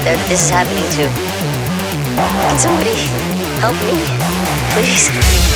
out there. This is happening to. Can somebody help me? Please.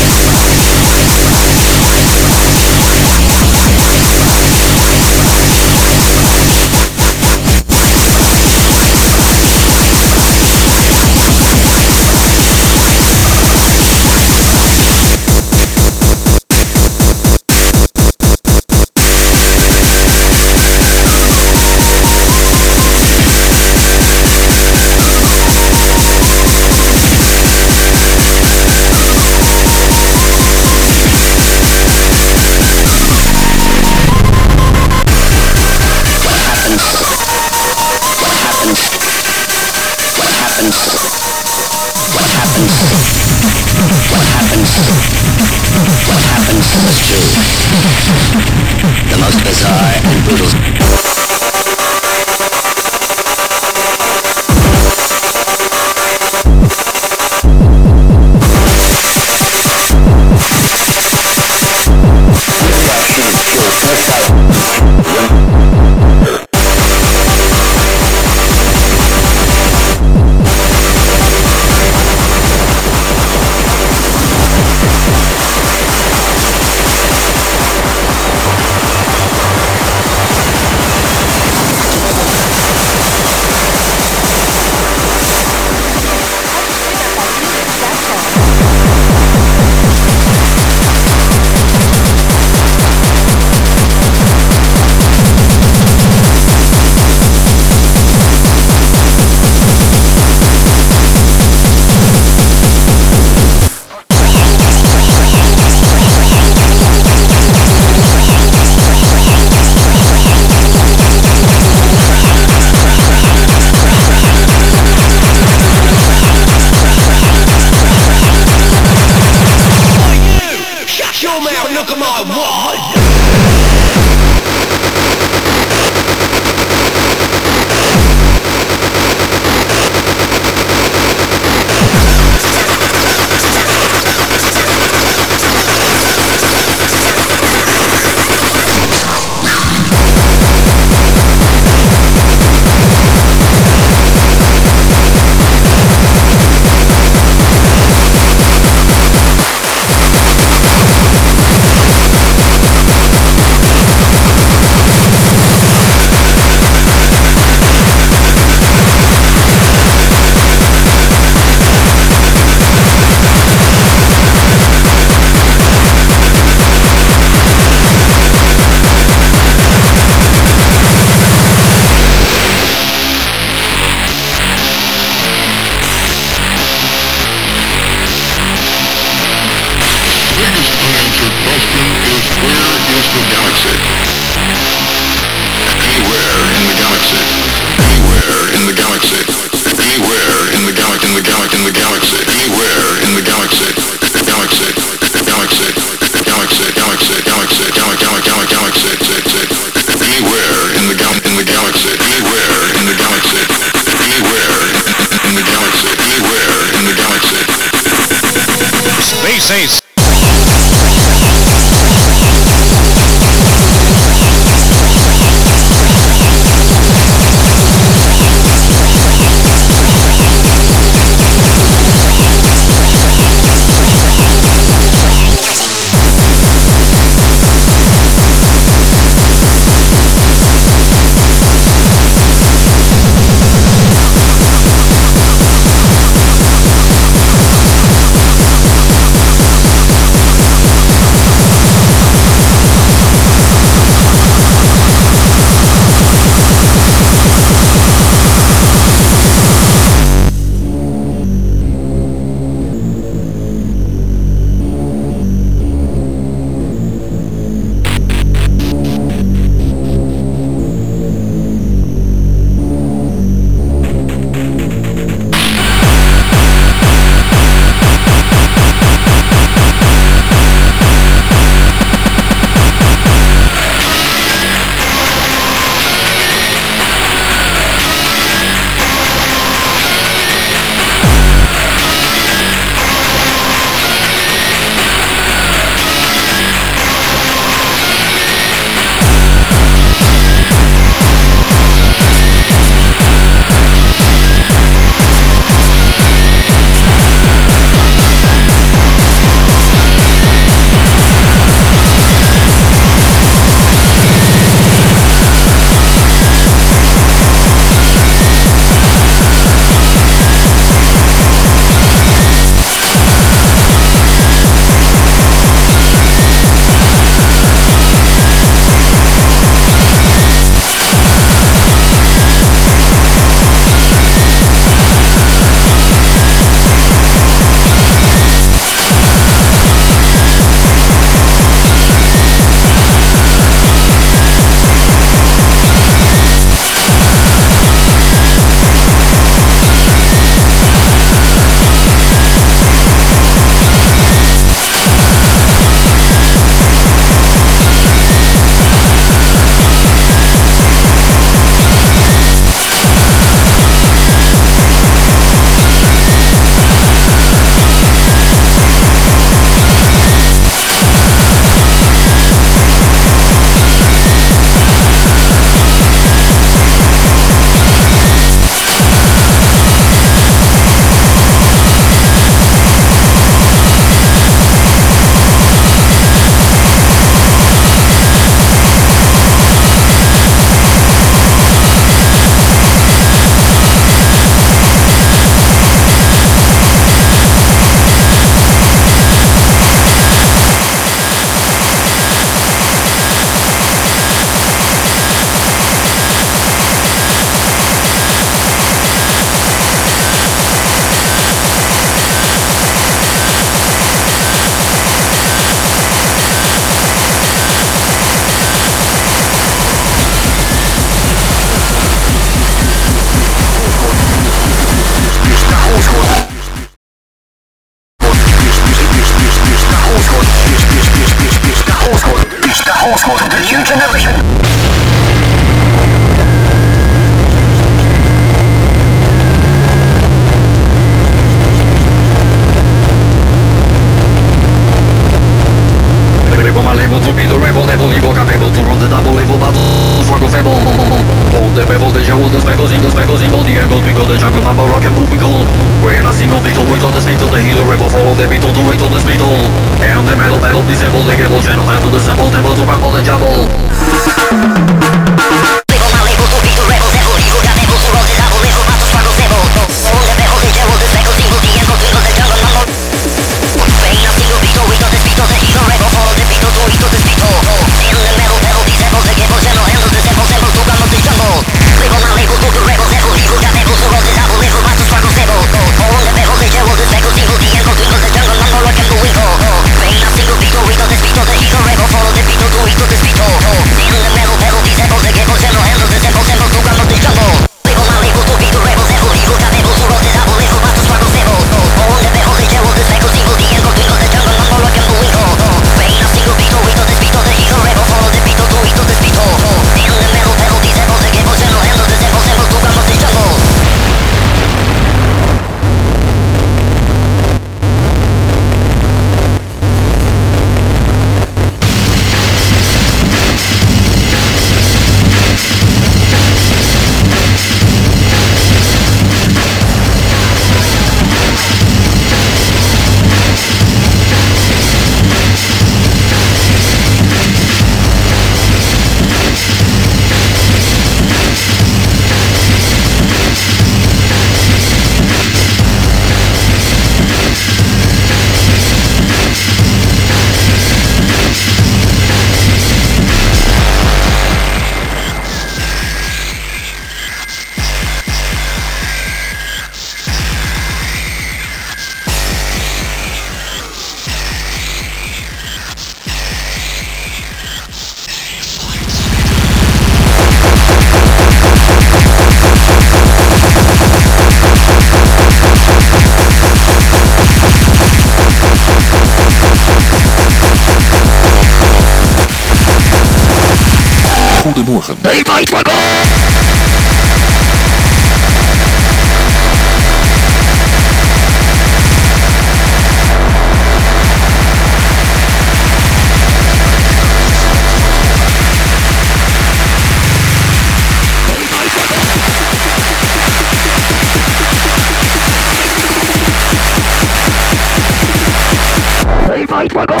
Nightwalker.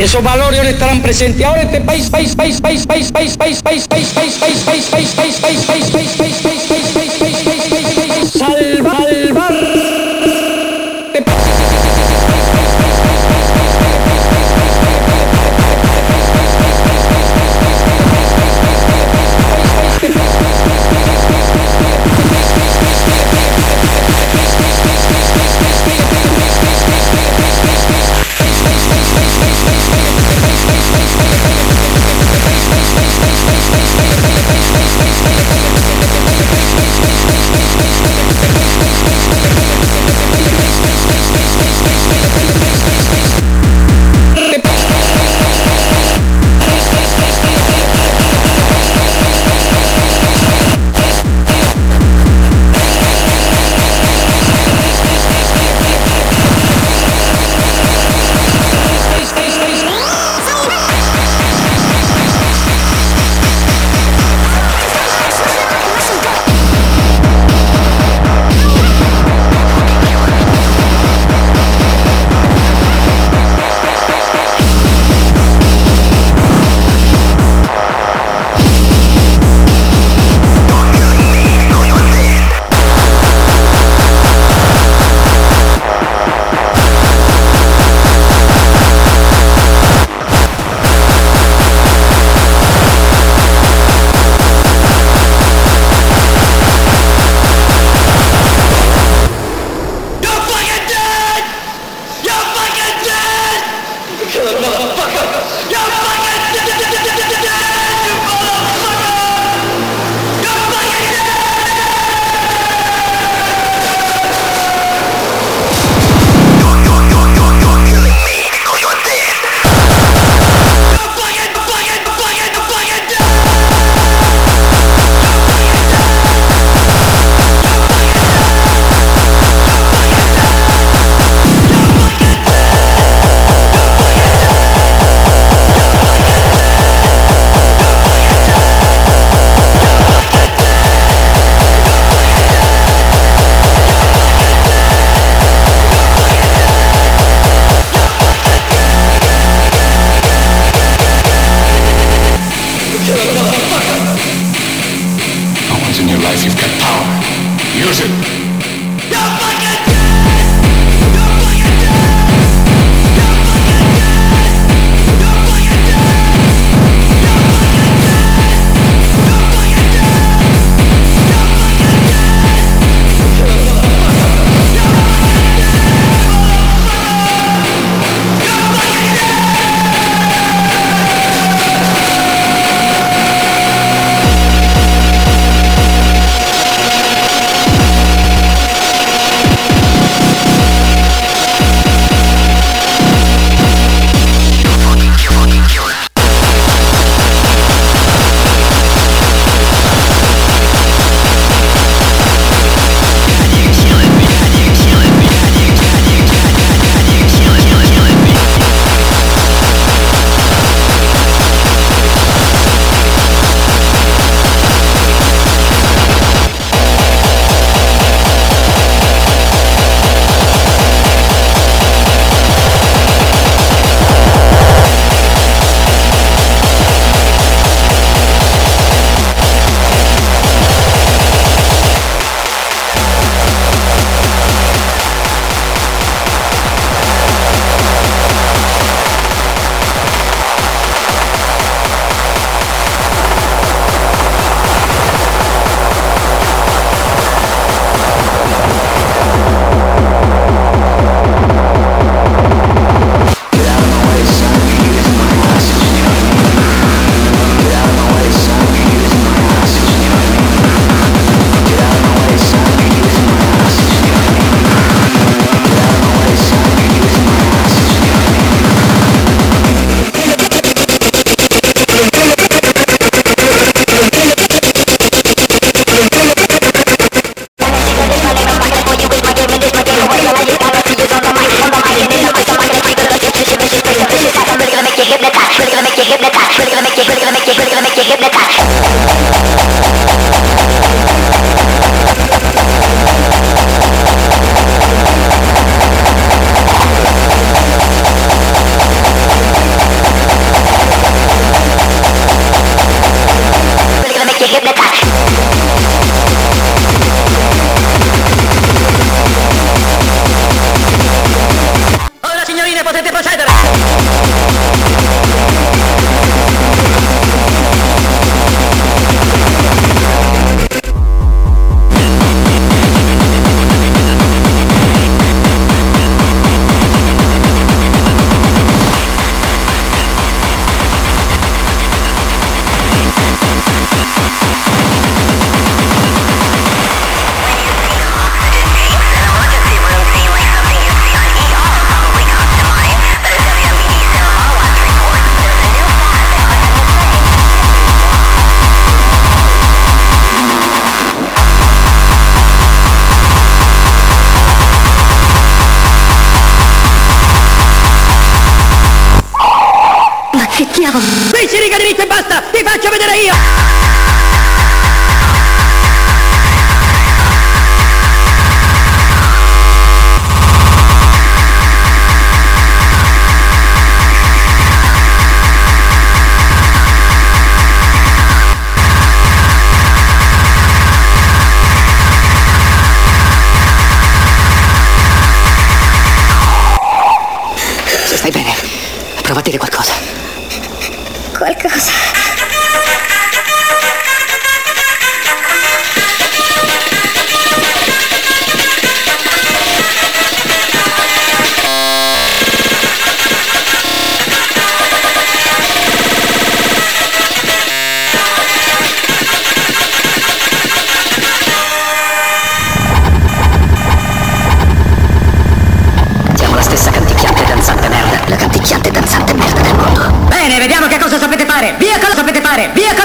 Esos valores ahora estarán presentes. Ahora en este país, país, país, país, país, país, país, país, país, país, país, país, país, país, país, país, país, país, país,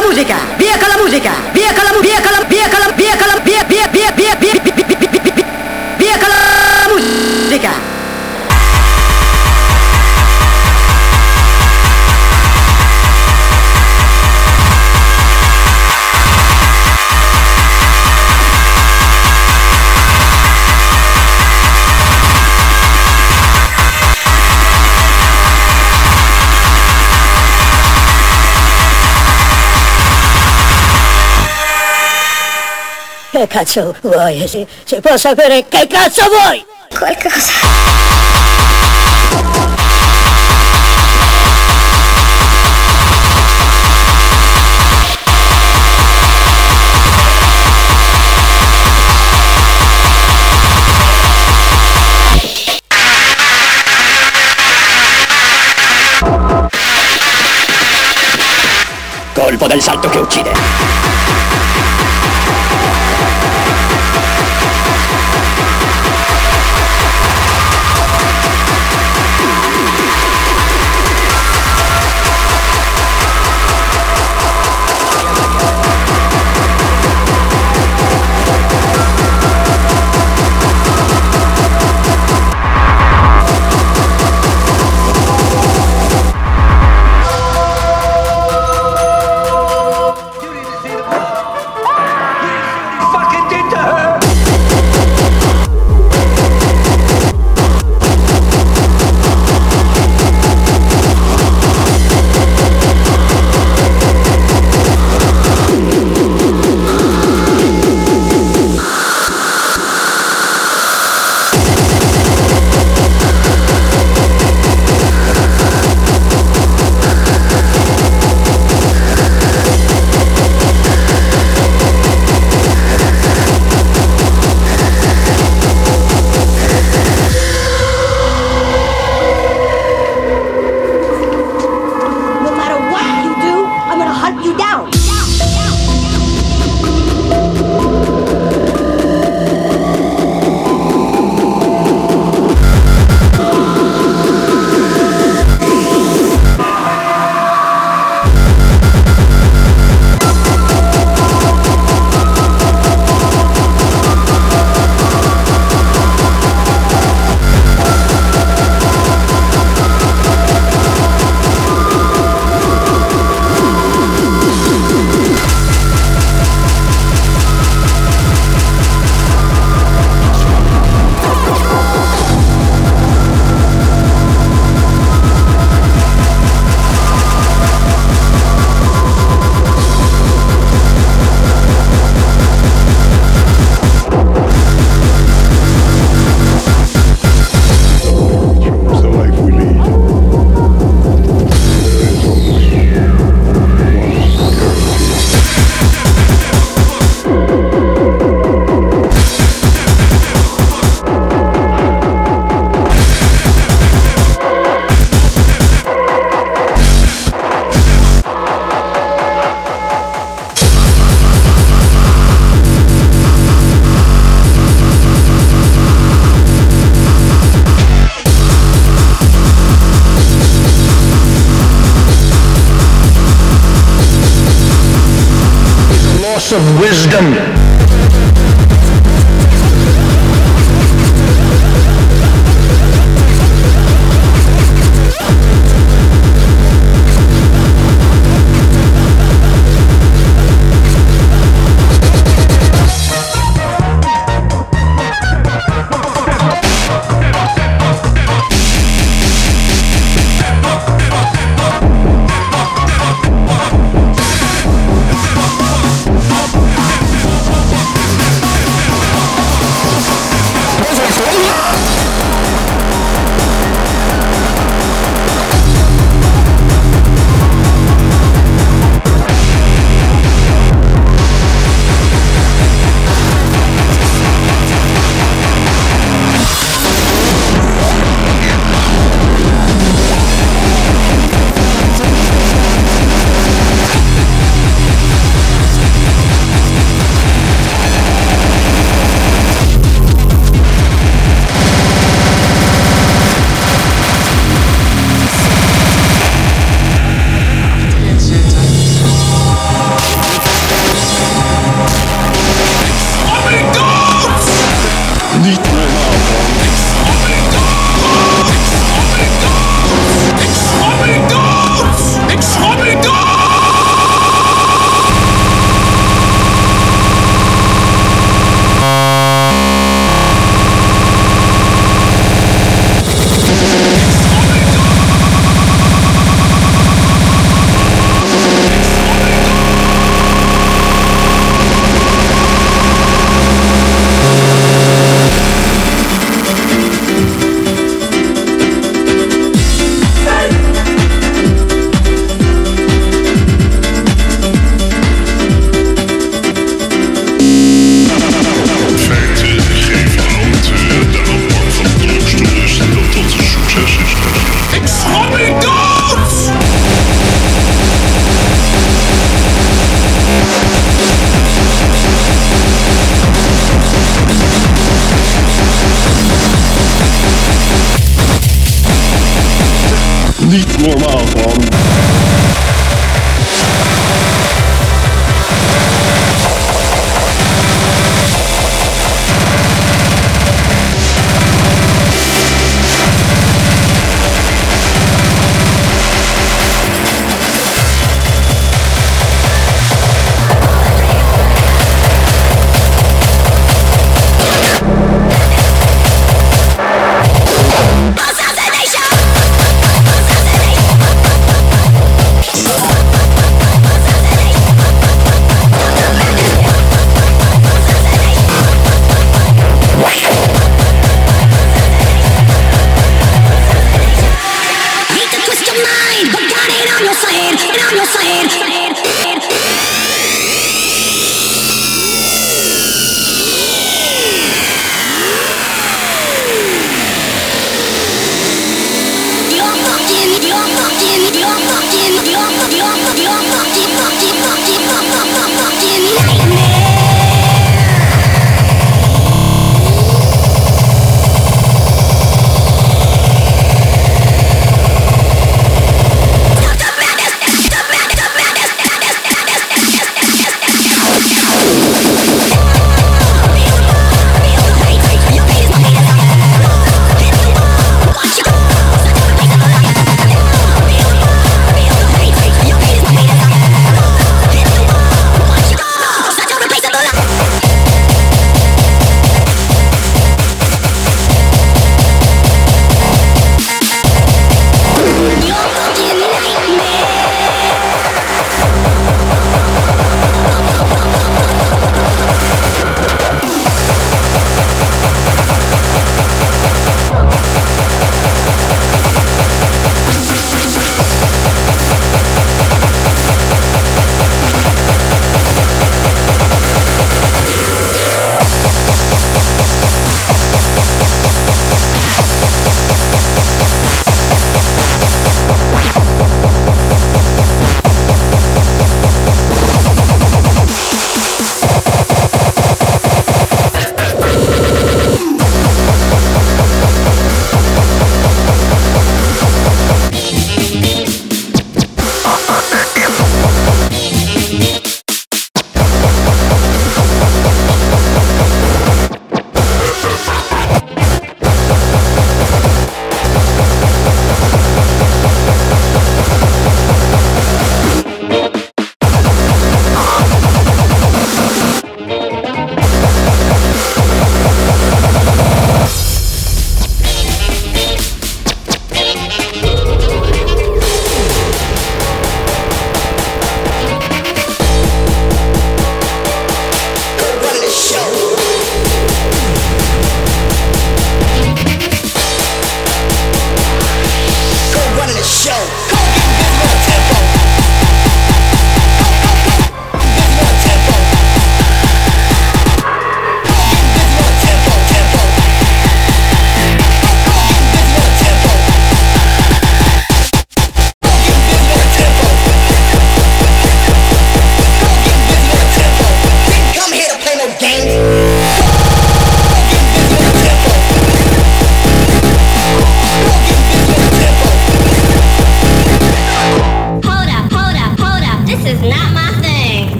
la musica, via con la musica, via con la musica, la. Che cazzo vuoi? Si, si può sapere che cazzo vuoi? Qualcosa. Colpo del salto che uccide.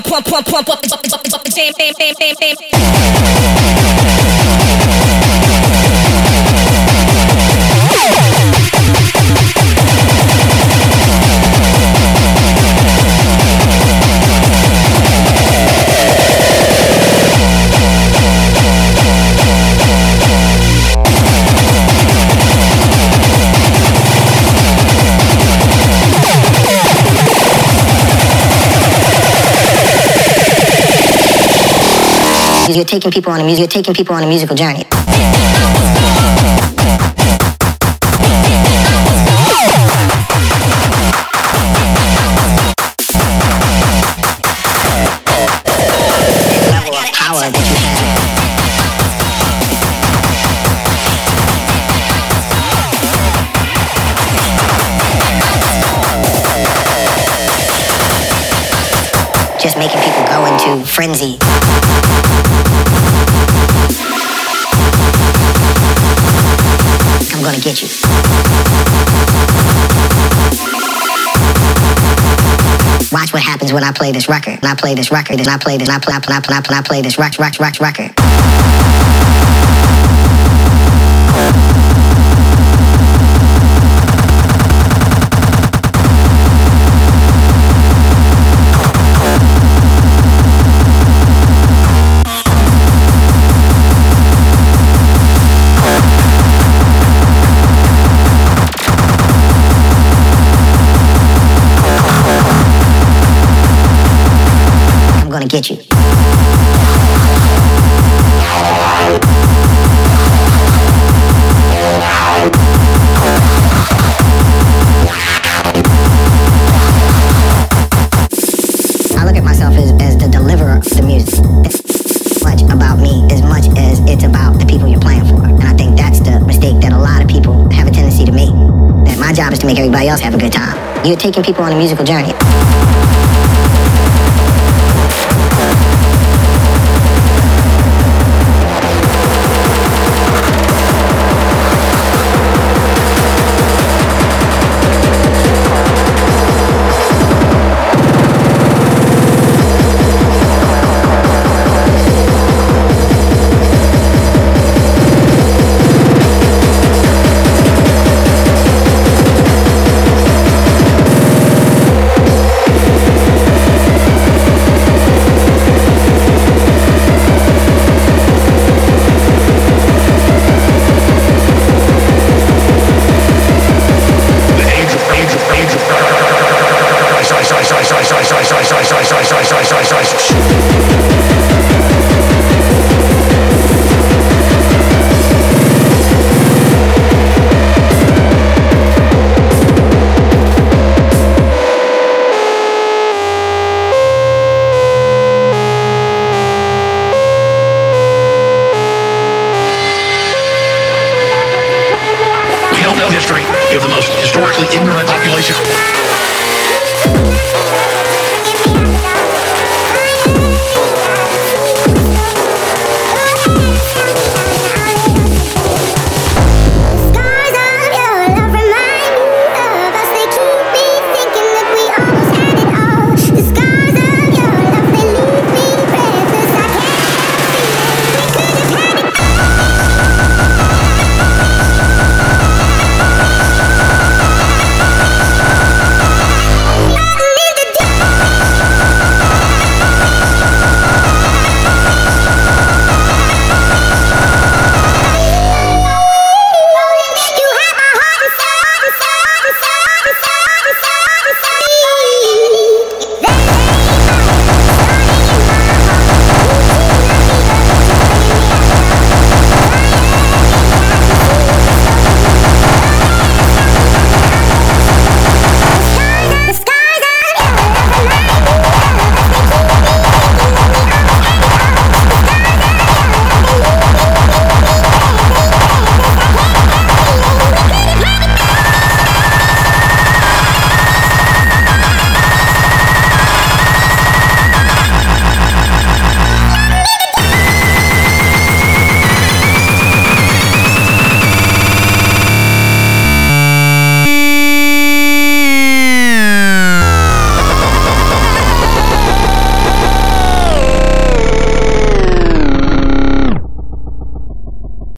Pump up, pump pump pump pump up, same, same, same, same, same. You're taking people on a music. You're taking people on a musical journey. Level You. Watch what happens when I play this record. And I play this record. And I play this. And I play. And I play. And I play this rock, rock, rock, record. Get you. I look at myself as, as the deliverer of the music. It's much about me as much as it's about the people you're playing for. And I think that's the mistake that a lot of people have a tendency to make. That my job is to make everybody else have a good time. You're taking people on a musical journey.